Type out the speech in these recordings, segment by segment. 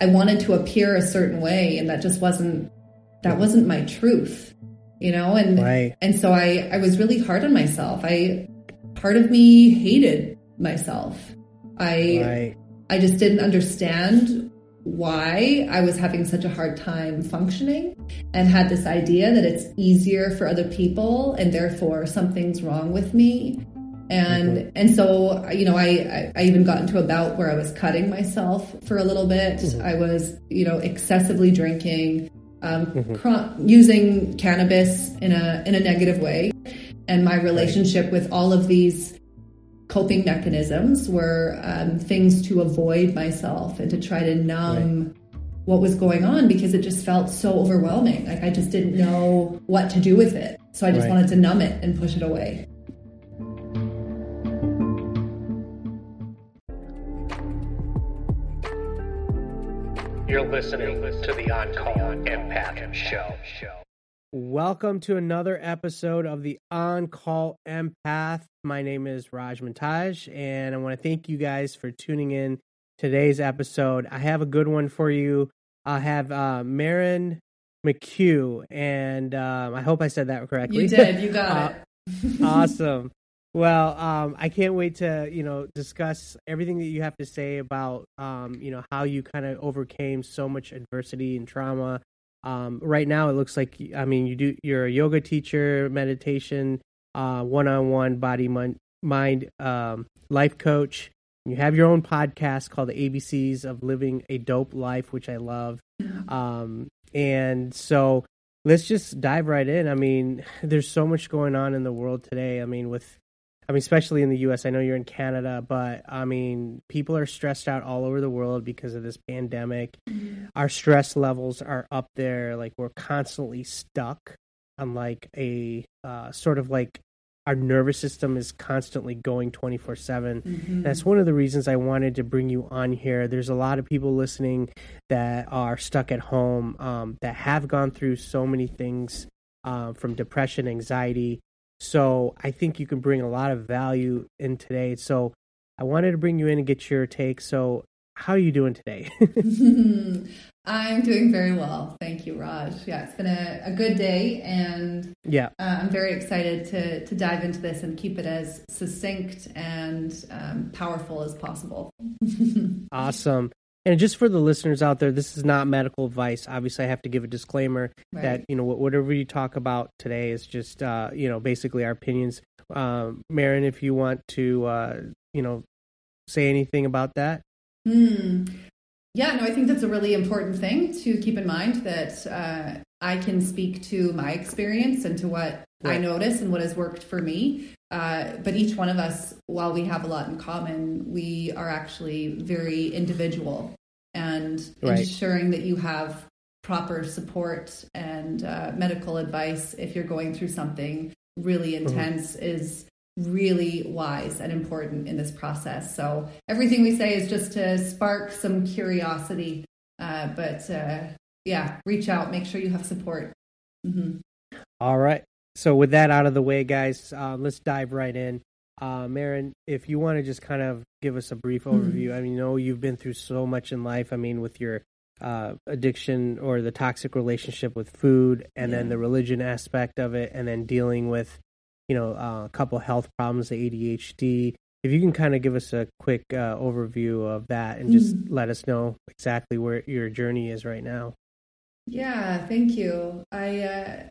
I wanted to appear a certain way and that just wasn't that wasn't my truth. You know, and Right. and so I I was really hard on myself. I part of me hated myself. I Right. I just didn't understand why I was having such a hard time functioning and had this idea that it's easier for other people and therefore something's wrong with me. And and so you know I, I I even got into a bout where I was cutting myself for a little bit. I was you know excessively drinking, um, cro- using cannabis in a in a negative way, and my relationship with all of these coping mechanisms were um, things to avoid myself and to try to numb what was going on because it just felt so overwhelming. Like I just didn't know what to do with it. So I just Right. wanted to numb it and push it away. You're listening to the On Call Empath Show. Welcome to another episode of the On Call Empath. My name is Raj Montage, and I want to thank you guys for tuning in today's episode. I have a good one for you. I have uh, Marin McCue, and um, I hope I said that correctly. You did. You got Uh, it. awesome. Well, um, I can't wait to you know discuss everything that you have to say about um, you know how you kind of overcame so much adversity and trauma. Um, right now, it looks like I mean you do you're a yoga teacher, meditation, uh, one-on-one body mind, mind um, life coach. You have your own podcast called the ABCs of Living a Dope Life, which I love. Um, and so let's just dive right in. I mean, there's so much going on in the world today. I mean, with, I mean, especially in the U.S. I know you're in Canada, but I mean, people are stressed out all over the world because of this pandemic. Our stress levels are up there. Like we're constantly stuck on like a uh, sort of like our nervous system is constantly going 24 7 Mm-hmm. that's one of the reasons i wanted to bring you on here there's a lot of people listening that are stuck at home um, that have gone through so many things uh, from depression anxiety so i think you can bring a lot of value in today so i wanted to bring you in and get your take so how are you doing today I'm doing very well. Thank you, Raj. Yeah, it's been a, a good day, and yeah uh, I'm very excited to, to dive into this and keep it as succinct and um, powerful as possible. Awesome. And just for the listeners out there, this is not medical advice. Obviously, I have to give a disclaimer that you know whatever you talk about today is just uh, you know basically our opinions. Um, Marin, if you want to uh, you know say anything about that, Hmm. Yeah, no, I think that's a really important thing to keep in mind that uh, I can speak to my experience and to what I notice and what has worked for me. Uh, but each one of us, while we have a lot in common, we are actually very individual. And Right. ensuring that you have proper support and uh, medical advice if you're going through something really intense is really wise and important in this process. So everything we say is just to spark some curiosity. Uh, but uh, yeah, reach out, make sure you have support. hmm all right. So with that out of the way, guys, uh, let's dive right in. Uh, Marin, if you want to just kind of give us a brief overview. I mean, you know, you've been through so much in life. I mean, with your uh, addiction or the toxic relationship with food, and then the religion aspect of it, and then dealing with, you know, uh, a couple health problems, the ADHD. If you can kind of give us a quick uh, overview of that, and just let us know exactly where your journey is right now. Yeah, thank you. I uh,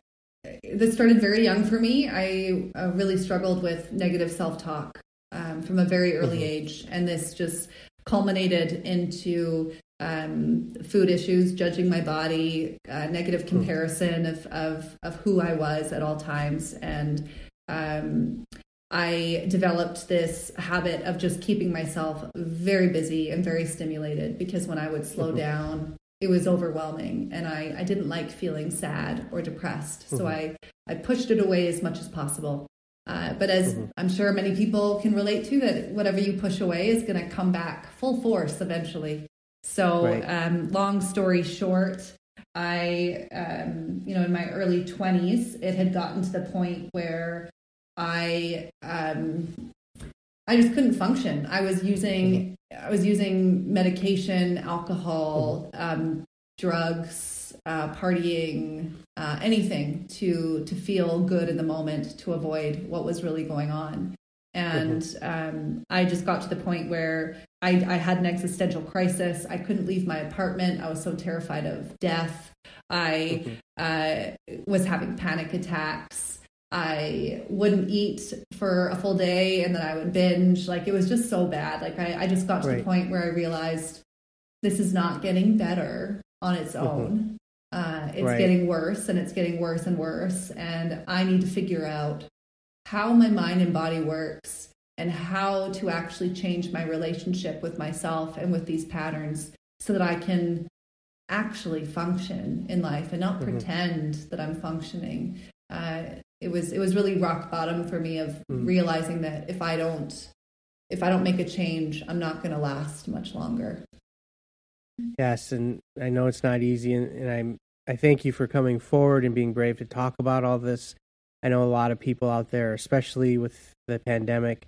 this started very young for me. I uh, really struggled with negative self talk um, from a very early Mhm. age, and this just culminated into um, food issues, judging my body, uh, negative comparison of, of of who I was at all times, and um, I developed this habit of just keeping myself very busy and very stimulated because when I would slow Mhm. down, it was overwhelming and I, I didn't like feeling sad or depressed. So Mhm. I, I pushed it away as much as possible. Uh, but as Mhm. I'm sure many people can relate to, that whatever you push away is going to come back full force eventually. So, Right. um, long story short, I, um, you know, in my early 20s, it had gotten to the point where I, um, I just couldn't function. I was using, I was using medication, alcohol, um, drugs, uh, partying, uh, anything to to feel good in the moment, to avoid what was really going on. And um, I just got to the point where I, I had an existential crisis. I couldn't leave my apartment. I was so terrified of death. I uh, was having panic attacks. I wouldn't eat for a full day and then I would binge. Like it was just so bad. Like I, I just got to the point where I realized this is not getting better on its Mhm. own. Uh, it's Right. getting worse and it's getting worse and worse. And I need to figure out how my mind and body works and how to actually change my relationship with myself and with these patterns so that I can actually function in life and not Mhm. pretend that I'm functioning. It was it was really rock bottom for me of Mm. realizing that if I don't if I don't make a change, I'm not going to last much longer. Yes, and I know it's not easy, and, and I'm I thank you for coming forward and being brave to talk about all this. I know a lot of people out there, especially with the pandemic,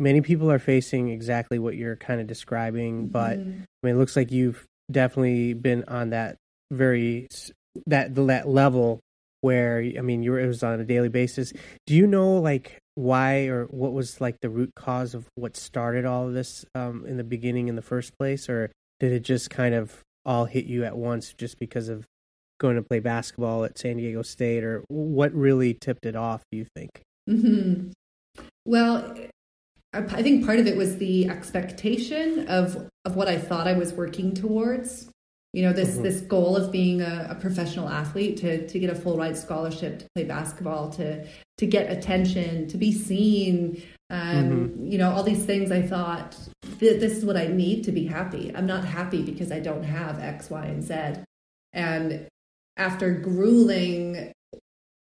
many people are facing exactly what you're kind of describing. But Mhm. I mean, it looks like you've definitely been on that very that that level where I mean, you were, it was on a daily basis. Do you know like why or what was like the root cause of what started all of this um, in the beginning in the first place, or did it just kind of all hit you at once just because of going to play basketball at San Diego State, or what really tipped it off? Do you think? hmm Well, I think part of it was the expectation of of what I thought I was working towards. You know, this Mhm. this goal of being a, a professional athlete to to get a full ride scholarship to play basketball, to to get attention, to be seen. Um, You know, all these things. I thought th- this is what I need to be happy. I'm not happy because I don't have X, Y, and Z. And after grueling,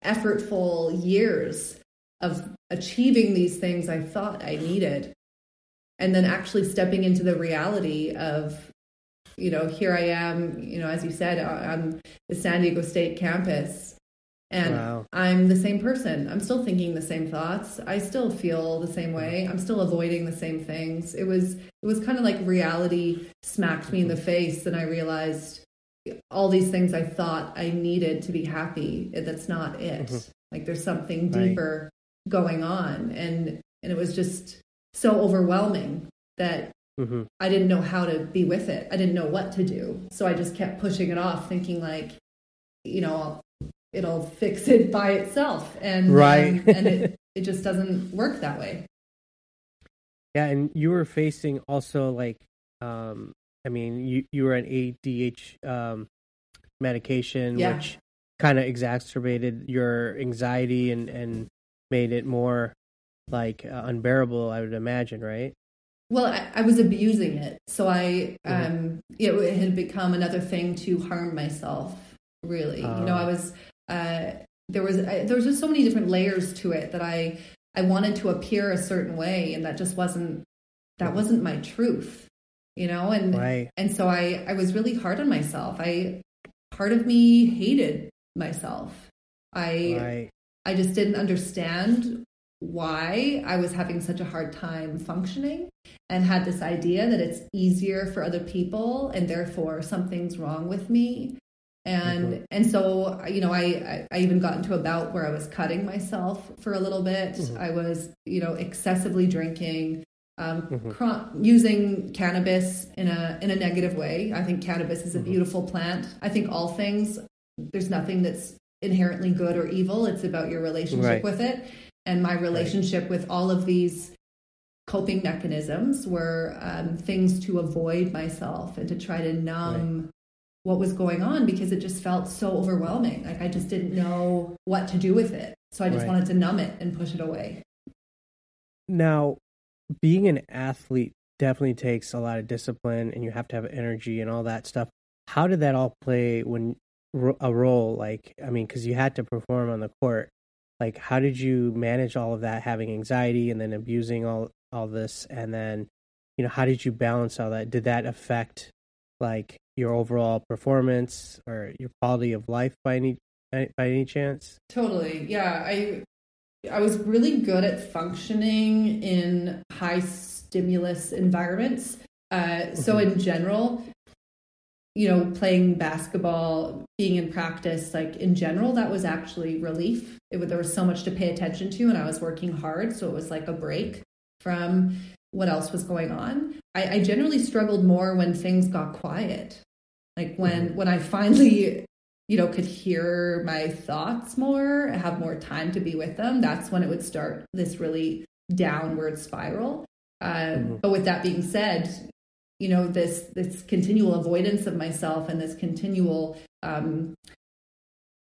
effortful years of achieving these things I thought I needed, and then actually stepping into the reality of, you know, here I am, you know, as you said, on the San Diego State campus, and Wow. I'm the same person. I'm still thinking the same thoughts. I still feel the same way. I'm still avoiding the same things. It was it was kind of like reality smacked me in the face, and I realized all these things I thought I needed to be happy. That's not it. Mhm. Like there's something Right. deeper going on, and and it was just so overwhelming that hmm I didn't know how to be with it. I didn't know what to do. So I just kept pushing it off, thinking like, you know, it'll fix it by itself. And Right. um, and it, it just doesn't work that way. Yeah, and you were facing also like, um, I mean, you you were on ADH um, medication, Yeah. which kind of exacerbated your anxiety and and made it more like uh, unbearable. I would imagine, right? Well, I, I was abusing it. So I, um, it, it had become another thing to harm myself, really. you know, Ah. I was, uh, there was, I, there was just so many different layers to it that I, I wanted to appear a certain way and that just wasn't, that wasn't my truth, you know? And, Right. and so I, I was really hard on myself. I, part of me hated myself. I, Right. I just didn't understand why I was having such a hard time functioning and had this idea that it's easier for other people and therefore something's wrong with me. And Mhm. and so you know I, I even got into a bout where I was cutting myself for a little bit. Mhm. I was you know excessively drinking, um, Mhm. cro- using cannabis in a in a negative way. I think cannabis is a Mhm. beautiful plant. I think all things there's nothing that's inherently good or evil. It's about your relationship Right. with it. And my relationship with all of these coping mechanisms were um, things to avoid myself and to try to numb what was going on because it just felt so overwhelming. Like I just didn't know what to do with it. So I just Right. wanted to numb it and push it away. Now, being an athlete definitely takes a lot of discipline and you have to have energy and all that stuff. How did that all play when a role like I mean cuz you had to perform on the court. Like how did you manage all of that having anxiety and then abusing all all this and then you know how did you balance all that? Did that affect like your overall performance or your quality of life by any by any chance? Totally. Yeah, I I was really good at functioning in high stimulus environments. Uh, so mm-hmm. in general, you know, playing basketball, being in practice, like in general, that was actually relief. It, there was so much to pay attention to, and I was working hard, so it was like a break from what else was going on. I, I generally struggled more when things got quiet, like when mm-hmm. when I finally you know, could hear my thoughts more, have more time to be with them, that's when it would start this really downward spiral. Uh, mm-hmm. But with that being said, you know, this this continual avoidance of myself and this continual um,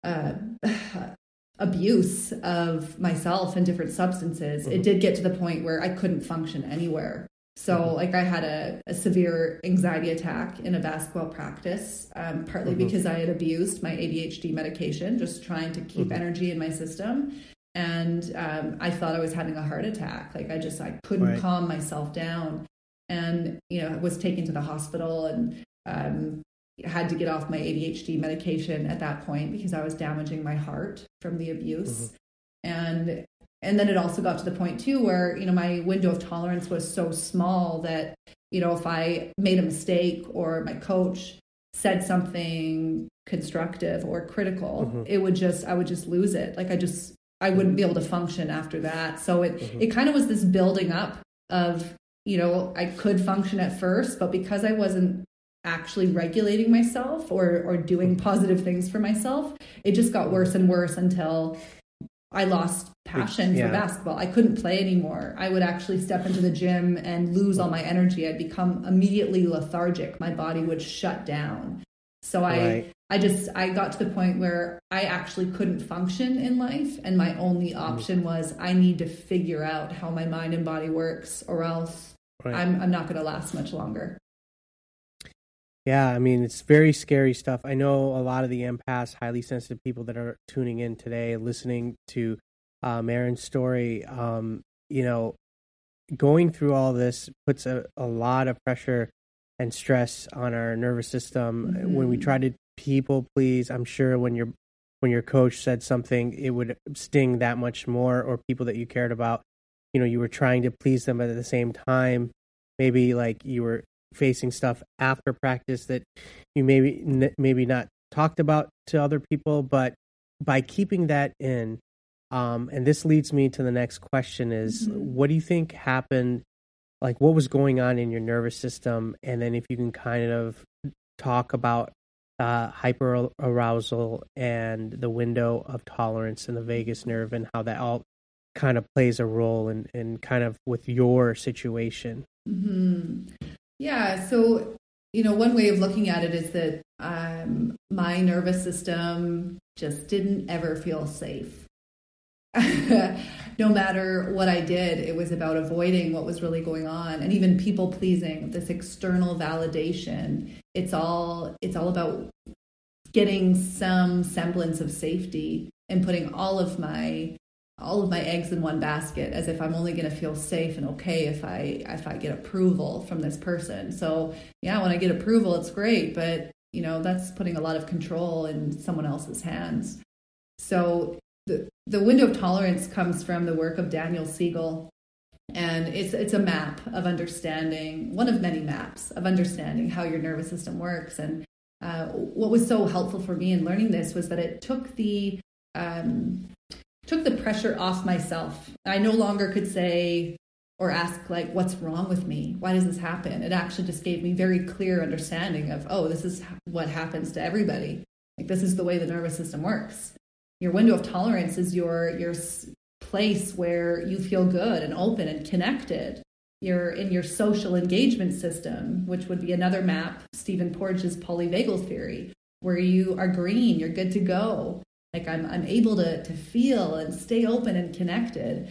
uh, abuse of myself and different substances, mm-hmm. it did get to the point where I couldn't function anywhere. So, mm-hmm. like, I had a, a, severe anxiety attack in a basketball practice, um, partly mm-hmm. because I had abused my ADHD medication, just trying to keep mm-hmm. energy in my system. And um, I thought I was having a heart attack. Like, I just I couldn't right. calm myself down, and you know, was taken to the hospital and um, had to get off my ADHD medication at that point because I was damaging my heart from the abuse. Mm-hmm. And and then it also got to the point too where you know my window of tolerance was so small that you know if i made a mistake or my coach said something constructive or critical mm-hmm. it would just i would just lose it like i just i wouldn't be able to function after that so it mm-hmm. it kind of was this building up of you know i could function at first but because i wasn't actually regulating myself or or doing positive things for myself it just got worse and worse until I lost passion yeah. for basketball. I couldn't play anymore. I would actually step into the gym and lose all my energy. I'd become immediately lethargic. My body would shut down. So I right. I just I got to the point where I actually couldn't function in life and my only mm. option was I need to figure out how my mind and body works or else right. I'm I'm not going to last much longer. Yeah, I mean, it's very scary stuff. I know a lot of the empaths, highly sensitive people that are tuning in today, listening to um, Erin's story, um, you know, going through all this puts a, a lot of pressure and stress on our nervous system. Mm-hmm. When we try to people please, I'm sure when your when your coach said something, it would sting that much more, or people that you cared about, you know, you were trying to please them, but at the same time, maybe like you were facing stuff after practice that you maybe maybe not talked about to other people but by keeping that in um, and this leads me to the next question is mm-hmm. what do you think happened like what was going on in your nervous system and then if you can kind of talk about uh, hyper arousal and the window of tolerance in the vagus nerve and how that all kind of plays a role in, in kind of with your situation mm-hmm. Yeah. So, you know, one way of looking at it is that um, my nervous system just didn't ever feel safe. no matter what I did, it was about avoiding what was really going on and even people pleasing, this external validation. It's all it's all about getting some semblance of safety and putting all of my all of my eggs in one basket as if I'm only going to feel safe and okay if I if I get approval from this person. So, yeah, when I get approval it's great, but you know, that's putting a lot of control in someone else's hands. So, the the window of tolerance comes from the work of Daniel Siegel and it's it's a map of understanding, one of many maps of understanding how your nervous system works and uh, what was so helpful for me in learning this was that it took the um, took the pressure off myself. I no longer could say or ask like what's wrong with me? Why does this happen? It actually just gave me very clear understanding of oh, this is what happens to everybody. Like this is the way the nervous system works. Your window of tolerance is your your place where you feel good and open and connected. You're in your social engagement system, which would be another map, Stephen Porges' polyvagal theory, where you are green, you're good to go like I'm, I'm able to, to feel and stay open and connected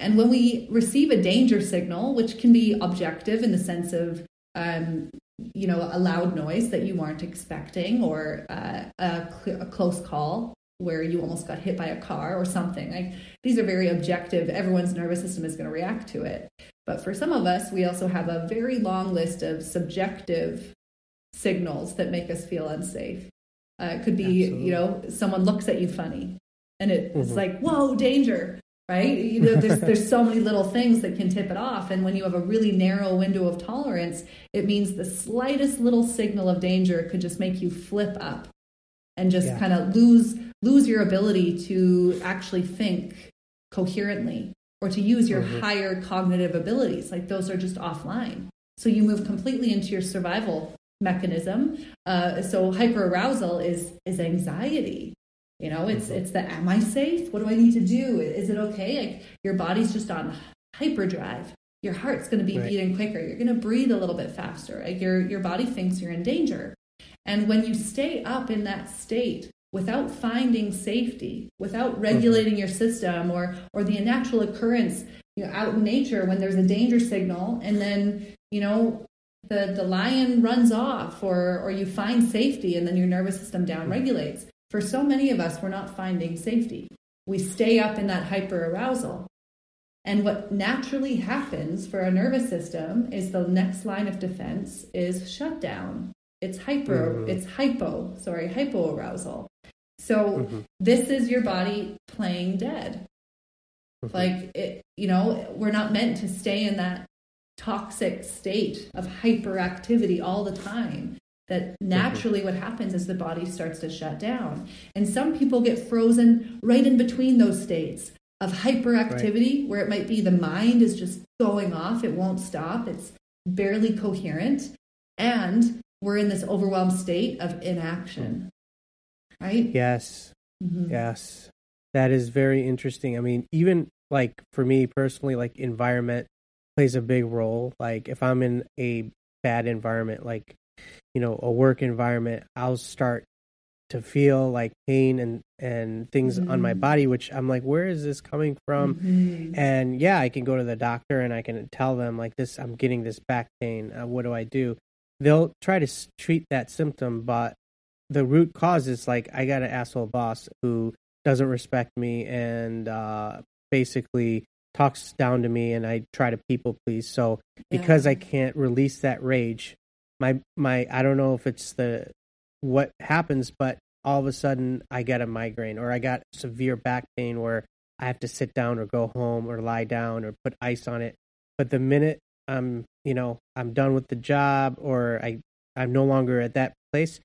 And when we receive a danger signal, which can be objective in the sense of, um, you know, a loud noise that you weren't expecting or uh, a, cl- a close call where you almost got hit by a car or something. Like these are very objective. Everyone's nervous system is going to react to it. But for some of us, we also have a very long list of subjective signals that make us feel unsafe. Uh, it could be, Absolutely. you know, someone looks at you funny and it's mm-hmm. like, whoa, danger, right? You know, there's, there's so many little things that can tip it off. And when you have a really narrow window of tolerance, it means the slightest little signal of danger could just make you flip up and just yeah. kind of lose lose your ability to actually think coherently or to use your mm-hmm. higher cognitive abilities like those are just offline so you move completely into your survival mechanism. Uh, so hyperarousal is is anxiety. You know it's mm-hmm. it's the am i safe? What do i need to do? Is it okay? Like your body's just on hyperdrive. Your heart's going to be right. beating quicker. You're going to breathe a little bit faster. Like your your body thinks you're in danger. And when you stay up in that state without finding safety, without mm-hmm. regulating your system or or the natural occurrence, you know, out in nature when there's a danger signal and then, you know, the the lion runs off or or you find safety and then your nervous system down regulates. For so many of us, we're not finding safety. We stay up in that hyper arousal. And what naturally happens for our nervous system is the next line of defense is shutdown. It's hyper, mm-hmm. it's hypo, sorry, hypo arousal. So mm-hmm. this is your body playing dead. Mm-hmm. Like it, you know, we're not meant to stay in that toxic state of hyperactivity all the time. That mm-hmm. naturally what happens is the body starts to shut down. And some people get frozen right in between those states of hyperactivity, right. where it might be the mind is just going off, it won't stop, it's barely coherent. And we're in this overwhelmed state of inaction. Right? Yes. Mm-hmm. Yes. That is very interesting. I mean, even like for me personally, like environment plays a big role. Like if I'm in a bad environment, like, you know, a work environment, I'll start to feel like pain and and things mm-hmm. on my mm-hmm. body which i'm like where is this coming from mm-hmm. and yeah i can go to the doctor and i can tell them like this i'm getting this back pain uh, what do i do they'll try to treat that symptom, but the root cause is like I got an asshole boss who doesn't respect me and uh, basically talks down to me, and I try to people please. So because yeah. I can't release that rage, my my I don't know if it's the what happens, but all of a sudden I get a migraine or I got severe back pain where I have to sit down or go home or lie down or put ice on it. But the minute I'm, you know, I'm done with the job or I I'm no longer at that place,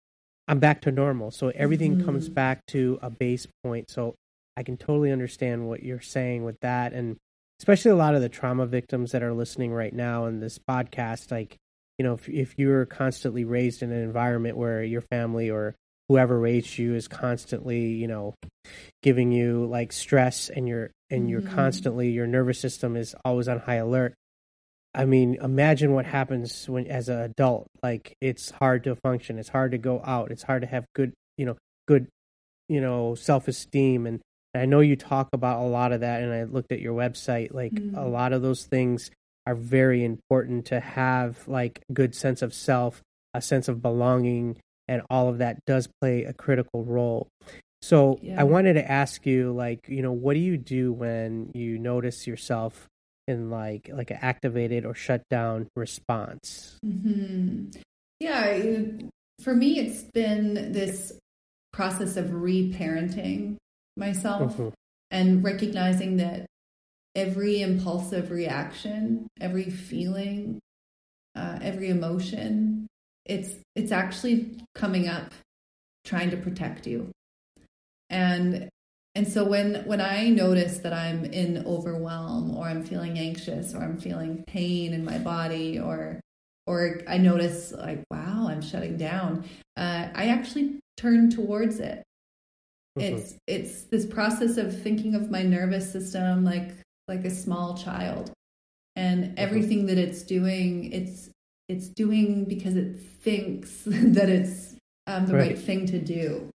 I'm back to normal. So everything mm-hmm. comes back to a base point. So I can totally understand what you're saying with that and especially a lot of the trauma victims that are listening right now in this podcast like you know if if you're constantly raised in an environment where your family or whoever raised you is constantly you know giving you like stress and you're and you're mm-hmm. constantly your nervous system is always on high alert I mean, imagine what happens when as an adult. Like it's hard to function. It's hard to go out. It's hard to have good, you know, good, you know, self esteem. And, I know you talk about a lot of that. And I looked at your website. Like mm. a lot of those things are very important to have like good sense of self, a sense of belonging, and all of that does play a critical role. So yeah. I wanted to ask you, like, you know, what do you do when you notice yourself in like like an activated or shut down response mm-hmm. yeah for me it's been this process of reparenting myself mm-hmm. and recognizing that every impulsive reaction every feeling uh, every emotion it's it's actually coming up trying to protect you and and so when when I notice that I'm in overwhelm or I'm feeling anxious or I'm feeling pain in my body or or I notice like wow I'm shutting down, uh, I actually turn towards it. Mm-hmm. It's it's this process of thinking of my nervous system like like a small child, and mm-hmm. everything that it's doing, it's it's doing because it thinks that it's um, the right. right thing to do,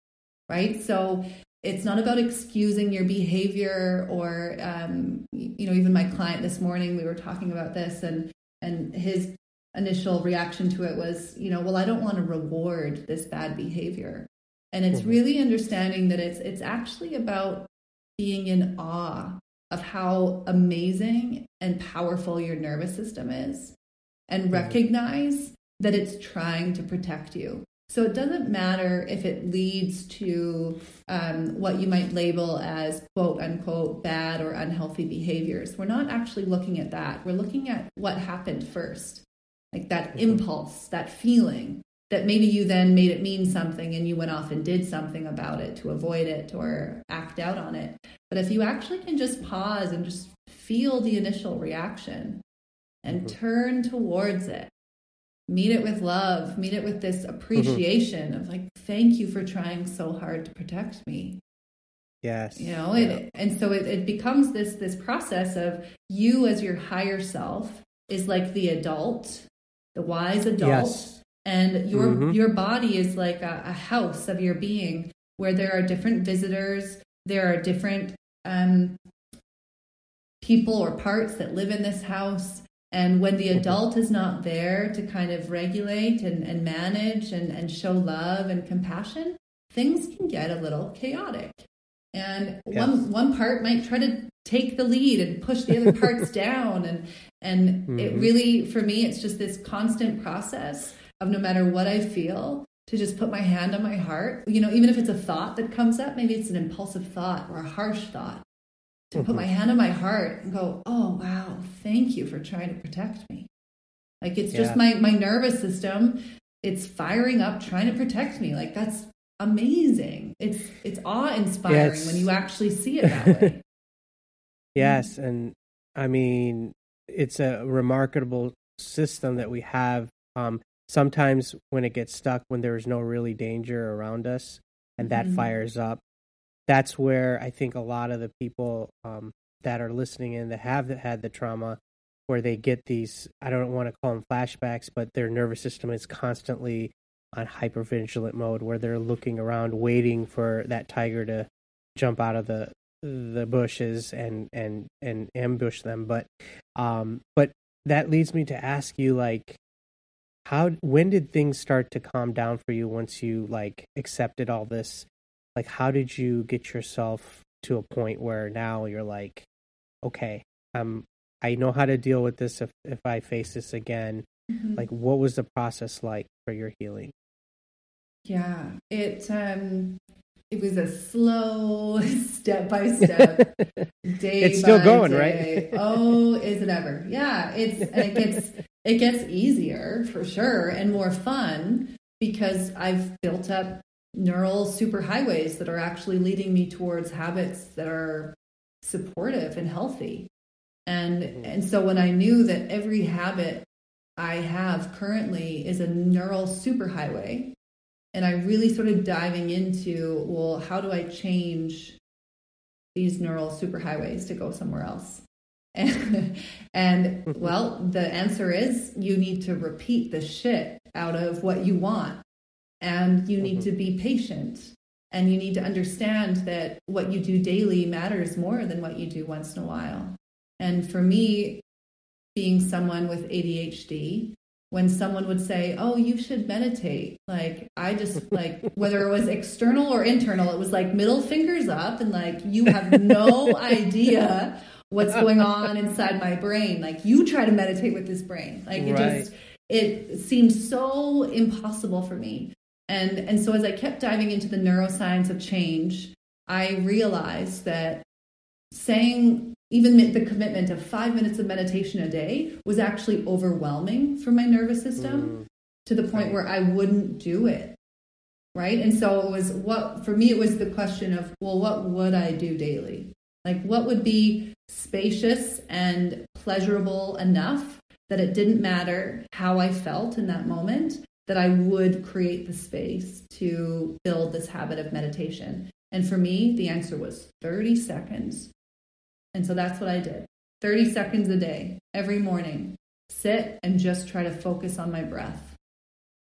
right? So it's not about excusing your behavior or um, you know even my client this morning we were talking about this and and his initial reaction to it was you know well i don't want to reward this bad behavior and it's mm-hmm. really understanding that it's it's actually about being in awe of how amazing and powerful your nervous system is and mm-hmm. recognize that it's trying to protect you so it doesn't matter if it leads to um, what you might label as quote unquote bad or unhealthy behaviors. We're not actually looking at that. We're looking at what happened first, like that mm-hmm. impulse, that feeling that maybe you then made it mean something and you went off and did something about it to avoid it or act out on it. But if you actually can just pause and just feel the initial reaction and mm-hmm. turn towards it meet it with love meet it with this mm-hmm. appreciation mm-hmm. of like thank you for trying so hard to protect me yes you know yeah. it, and so it, it becomes this this process of you as your higher self is like the adult the wise adult yes. And your mm-hmm. your body is like a, a house of your being where there are different visitors there are different um, people or parts that live in this house and when the adult is not there to kind of regulate and, and manage and, and show love and compassion, things can get a little chaotic. And yes. one one part might try to take the lead and push the other parts down. And and mm-hmm. it really for me it's just this constant process of no matter what I feel, to just put my hand on my heart. You know, even if it's a thought that comes up, maybe it's an impulsive thought or a harsh thought to mm-hmm. put my hand on my heart and go, oh, wow, thank you for trying to protect me. Like it's just my, my nervous system. It's firing up, trying to protect me. Like that's amazing. It's, it's awe inspiring yeah, when you actually see it that way. yes. And I mean, it's a remarkable system that we have. Um, sometimes when it gets stuck, when there's no really danger around us, and that mm-hmm. fires up, that's where I think a lot of the people um, that are listening in that have had the trauma, where they get these, I don't want to call them flashbacks, but their nervous system is constantly on hypervigilant mode, where they're looking around, waiting for that tiger to jump out of the the bushes and and and ambush them. But um, but that leads me to ask you, like, how when did things start to calm down for you once you like accepted all this? Like how did you get yourself to a point where now you're like okay um i know how to deal with this if if i face this again. Mm-hmm. like what was the process like for your healing? Yeah it um it was a slow step by step day it's still going day. right oh is it ever? Yeah it's it gets it gets easier for sure and more fun because i've built up neural superhighways that are actually leading me towards habits that are supportive and healthy. And mm-hmm. and so when I knew that every habit I have currently is a neural superhighway, and I really started diving into, well, how do I change these neural superhighways to go somewhere else? And, and well, the answer is you need to repeat the shit out of what you want and you need mm-hmm. to be patient and you need to understand that what you do daily matters more than what you do once in a while. And for me, being someone with ADHD, when someone would say, Oh, you should meditate, like I just like, whether it was external or internal, it was like middle fingers up and like, you have no idea what's going on inside my brain. Like, you try to meditate with this brain. Like, it right. just, it seemed so impossible for me. And, and so as I kept diving into the neuroscience of change, I realized that saying even the commitment of five minutes of meditation a day was actually overwhelming for my nervous system mm. to the point where I wouldn't do it. Right. And so it was what, for me, it was the question of, well, what would I do daily? Like, what would be spacious and pleasurable enough that it didn't matter how I felt in that moment, that I would create the space to build this habit of meditation. And for me, the answer was 30 seconds. And so that's what I did 30 seconds a day, every morning. Sit and just try to focus on my breath.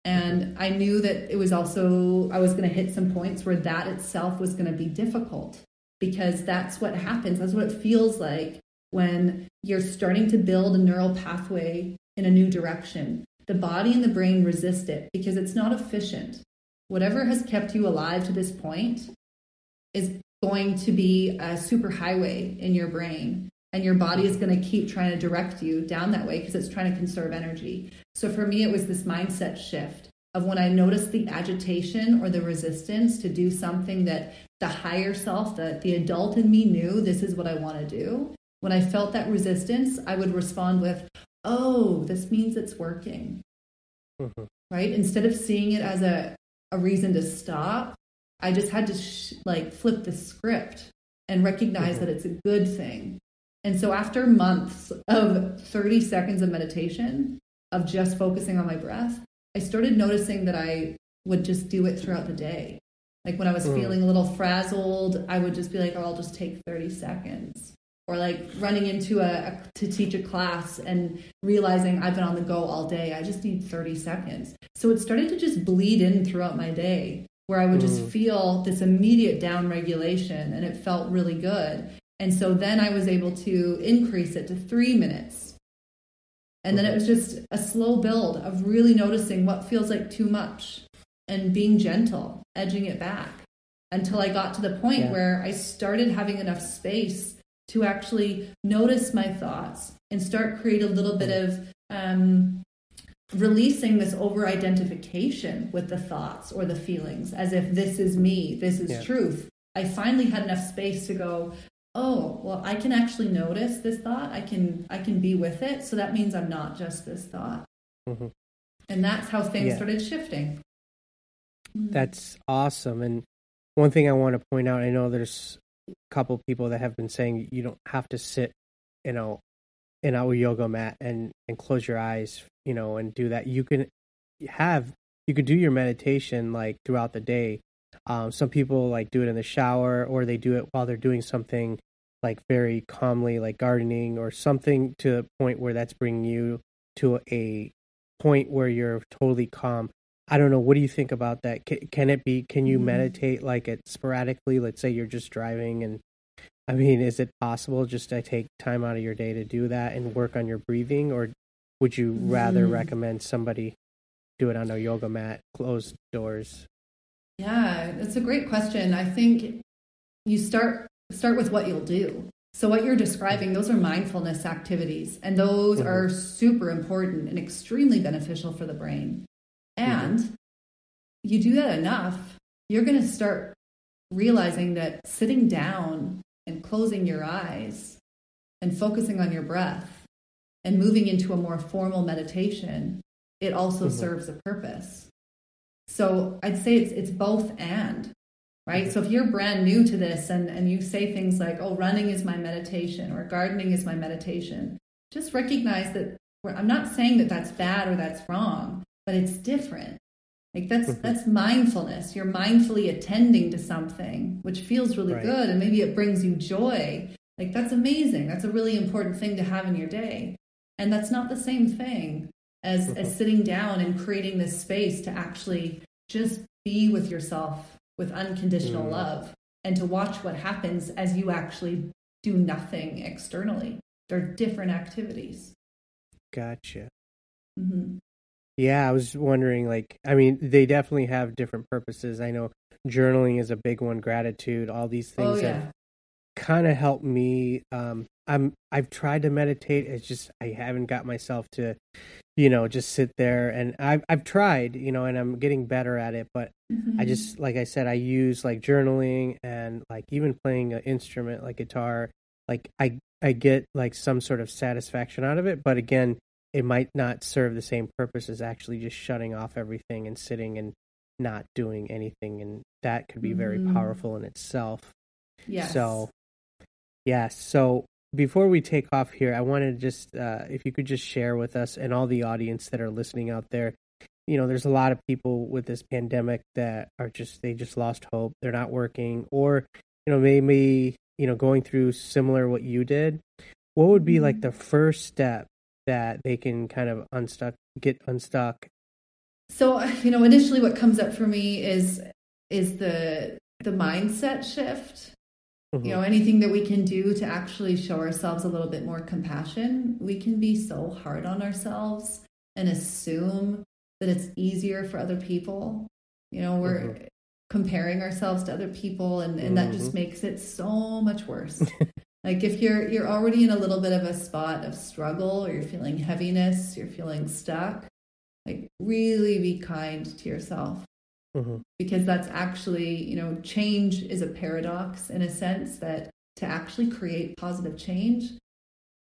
And I knew that it was also, I was going to hit some points where that itself was going to be difficult because that's what happens. That's what it feels like when you're starting to build a neural pathway in a new direction. The body and the brain resist it because it's not efficient. Whatever has kept you alive to this point is going to be a superhighway in your brain and your body is going to keep trying to direct you down that way because it's trying to conserve energy. So for me, it was this mindset shift of when I noticed the agitation or the resistance to do something that the higher self, the, the adult in me knew this is what I want to do. When I felt that resistance, I would respond with, oh, this means it's working. Mm-hmm. Right? Instead of seeing it as a, a reason to stop, I just had to sh- like flip the script and recognize mm-hmm. that it's a good thing and so after months of 30 seconds of meditation, of just focusing on my breath, I started noticing that I would just do it throughout the day. Like when I was mm. feeling a little frazzled, I would just be like, oh, I'll just take 30 seconds. Or like running into a, a, to teach a class and realizing I've been on the go all day. I just need 30 seconds. So it started to just bleed in throughout my day where I would mm. just feel this immediate down regulation and it felt really good. And so then I was able to increase it to three minutes. And then it was just a slow build of really noticing what feels like too much and being gentle, edging it back until I got to the point yeah. where I started having enough space to actually notice my thoughts and start create a little bit of um, releasing this over identification with the thoughts or the feelings as if this is me, this is yeah. truth. I finally had enough space to go, oh well i can actually notice this thought. I can i can be with it. So that means i'm not just this thought. Mm-hmm. and that's how things yeah. started shifting. Mm. that's awesome. And one thing i want to point out i know there's a couple people that have been saying you don't have to sit you know in a yoga mat and and close your eyes you know and do that. You can have you could do your meditation like throughout the day. Um, some people like do it in the shower or they do it while they're doing something like very calmly, like gardening or something to the point where that's bringing you to a point where you're totally calm. I don't know. What do you think about that? Can, can it be? Can you mm-hmm. meditate like it sporadically? Let's say you're just driving, and I mean, is it possible just to take time out of your day to do that and work on your breathing, or would you rather mm. recommend somebody do it on a yoga mat, closed doors? Yeah, that's a great question. I think you start start with what you'll do. So what you're describing, those are mindfulness activities, and those mm-hmm. are super important and extremely beneficial for the brain. And mm-hmm. you do that enough, you're going to start realizing that sitting down and closing your eyes and focusing on your breath and moving into a more formal meditation, it also mm-hmm. serves a purpose. So I'd say it's it's both and, right? So if you're brand new to this and, and you say things like, oh, running is my meditation or gardening is my meditation, just recognize that I'm not saying that that's bad or that's wrong, but it's different. Like that's mm-hmm. that's mindfulness. You're mindfully attending to something which feels really right. good and maybe it brings you joy. Like that's amazing. That's a really important thing to have in your day. And that's not the same thing as as mm-hmm. sitting down and creating this space to actually just be with yourself with unconditional mm. love and to watch what happens as you actually do nothing externally they're different activities gotcha mm-hmm. yeah i was wondering like i mean they definitely have different purposes i know journaling is a big one gratitude all these things oh, yeah. have kind of helped me um i'm i've tried to meditate it's just i haven't got myself to you know just sit there and i've i've tried you know and i'm getting better at it but mm-hmm. i just like i said i use like journaling and like even playing an instrument like guitar like i i get like some sort of satisfaction out of it but again it might not serve the same purpose as actually just shutting off everything and sitting and not doing anything and that could be very mm. powerful in itself yes. so yes so before we take off here, I wanted to just uh, if you could just share with us and all the audience that are listening out there. You know, there's a lot of people with this pandemic that are just they just lost hope. They're not working, or you know, maybe you know going through similar what you did. What would be like mm-hmm. the first step that they can kind of unstuck, get unstuck, so you know, initially, what comes up for me is is the the mindset shift. Mhm. You know, anything that we can do to actually show ourselves a little bit more compassion. We can be so hard on ourselves and assume that it's easier for other people. You know, we're Mhm. comparing ourselves to other people and, and that just Mhm. makes it so much worse. like if you're you're already in a little bit of a spot of struggle or you're feeling heaviness, you're feeling stuck, like really be kind to yourself Mhm. because that's actually, you know, change is a paradox in a sense that to actually create positive change,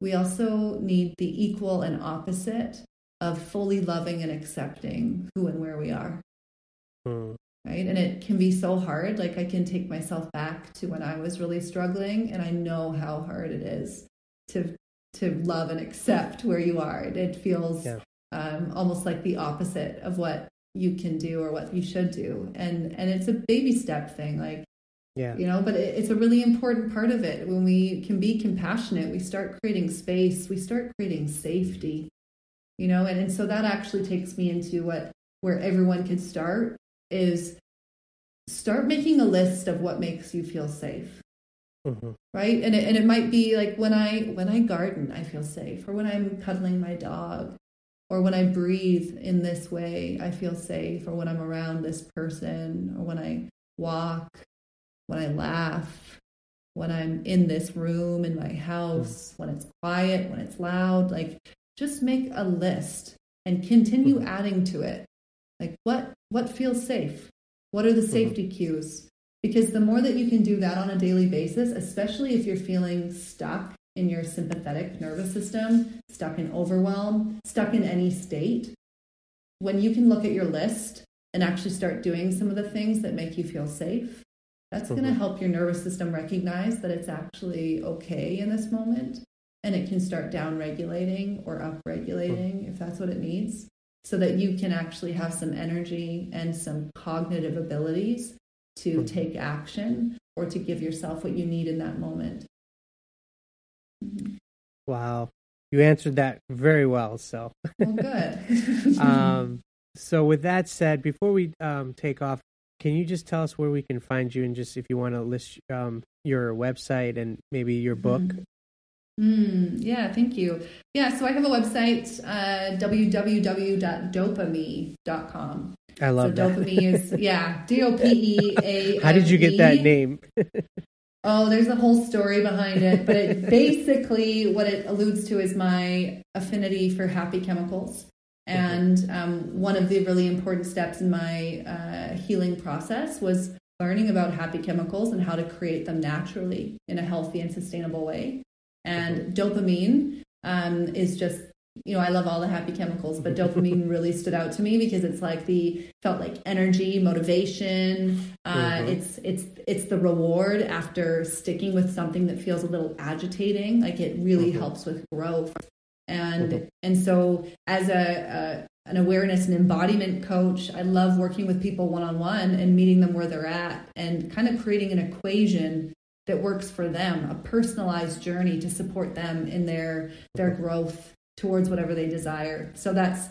we also need the equal and opposite of fully loving and accepting who and where we are, Mm. right? And it can be so hard. Like I can take myself back to when I was really struggling, and I know how hard it is to to love and accept where you are. It feels Yeah. um, almost like the opposite of what you can do or what you should do. And and it's a baby step thing like Yeah. you know but it, it's a really important part of it. When we can be compassionate we start creating space we start creating safety you know and, and so that actually takes me into what where everyone could start is start making a list of what makes you feel safe. Mhm. right? And it, and it might be like when i when i garden i feel safe. Or when i'm cuddling my dog or when i breathe in this way i feel safe or when i'm around this person or when i walk when i laugh when i'm in this room in my house when it's quiet when it's loud like just make a list and continue Mhm. adding to it. Like what what feels safe? What are the safety cues? Because the more that you can do that on a daily basis, especially if you're feeling stuck in your sympathetic nervous system, stuck in overwhelm, stuck in any state, when you can look at your list and actually start doing some of the things that make you feel safe, that's going to help your nervous system recognize that it's actually okay in this moment and it can start down regulating or up regulating if that's what it needs so that you can actually have some energy and some cognitive abilities to Mhm. take action or to give yourself what you need in that moment. Wow. You answered that very well. So, Well, good. um, so with that said, before we um, take off, can you just tell us where we can find you and just if you want to list um, your website and maybe your book? Mhm. Mm, yeah, thank you. Yeah, so I have a website, uh, www.dopame.com. I love so that. dopamine is, yeah, D O P E A. How did you get that name? Oh, there's a whole story behind it, but it basically what it alludes to is my affinity for happy chemicals. And um, one of the really important steps in my uh, healing process was learning about happy chemicals and how to create them naturally in a healthy and sustainable way. And dopamine um, is just, you know, I love all the happy chemicals, but dopamine really stood out to me because it's like the felt like energy, motivation. Uh, Mhm. It's it's it's the reward after sticking with something that feels a little agitating. Like it really Mhm. helps with growth, and Mhm. and so as a, a an awareness and embodiment coach, I love working with people one on one and meeting them where they're at and kind of creating an equation that works for them, a personalized journey to support them in their their growth towards whatever they desire. So that's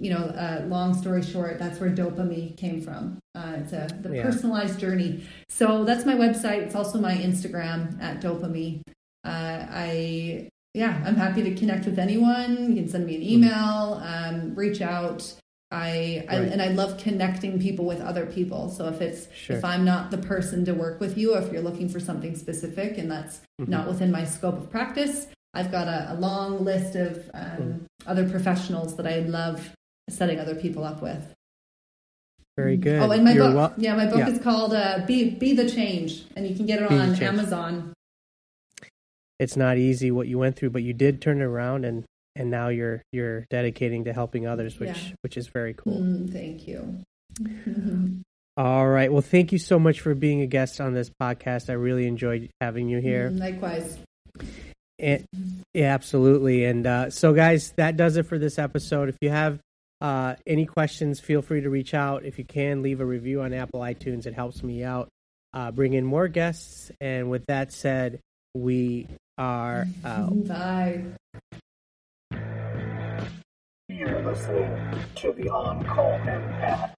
you know, uh, long story short, that's where dopamine came from. Uh, it's a the Yeah. personalized journey. So that's my website. It's also my Instagram at dopamine. Uh, I yeah, I'm happy to connect with anyone. You can send me an email, um, reach out. I, I and I love connecting people with other people. So if it's Sure. if I'm not the person to work with you, or if you're looking for something specific and that's Mhm. not within my scope of practice, I've got a, a long list of um, Mm. other professionals that I love setting other people up with. Very good. Oh, and my You're book, wel- yeah, my book yeah. is called uh, "Be Be the Change," and you can get it Be on Amazon. it's not easy what you went through, but you did turn it around, and and now you're you're dedicating to helping others, which Yeah. which is very cool. Mm, thank you. All right. Well, thank you so much for being a guest on this podcast. I really enjoyed having you here. Mm, Likewise. And, yeah, absolutely. And uh, so, guys, that does it for this episode. If you have uh, any questions, feel free to reach out. If you can, leave a review on Apple iTunes. It helps me out. Uh, bring in more guests. And with that said, we are out. Bye. You're listening to the On Call Empath.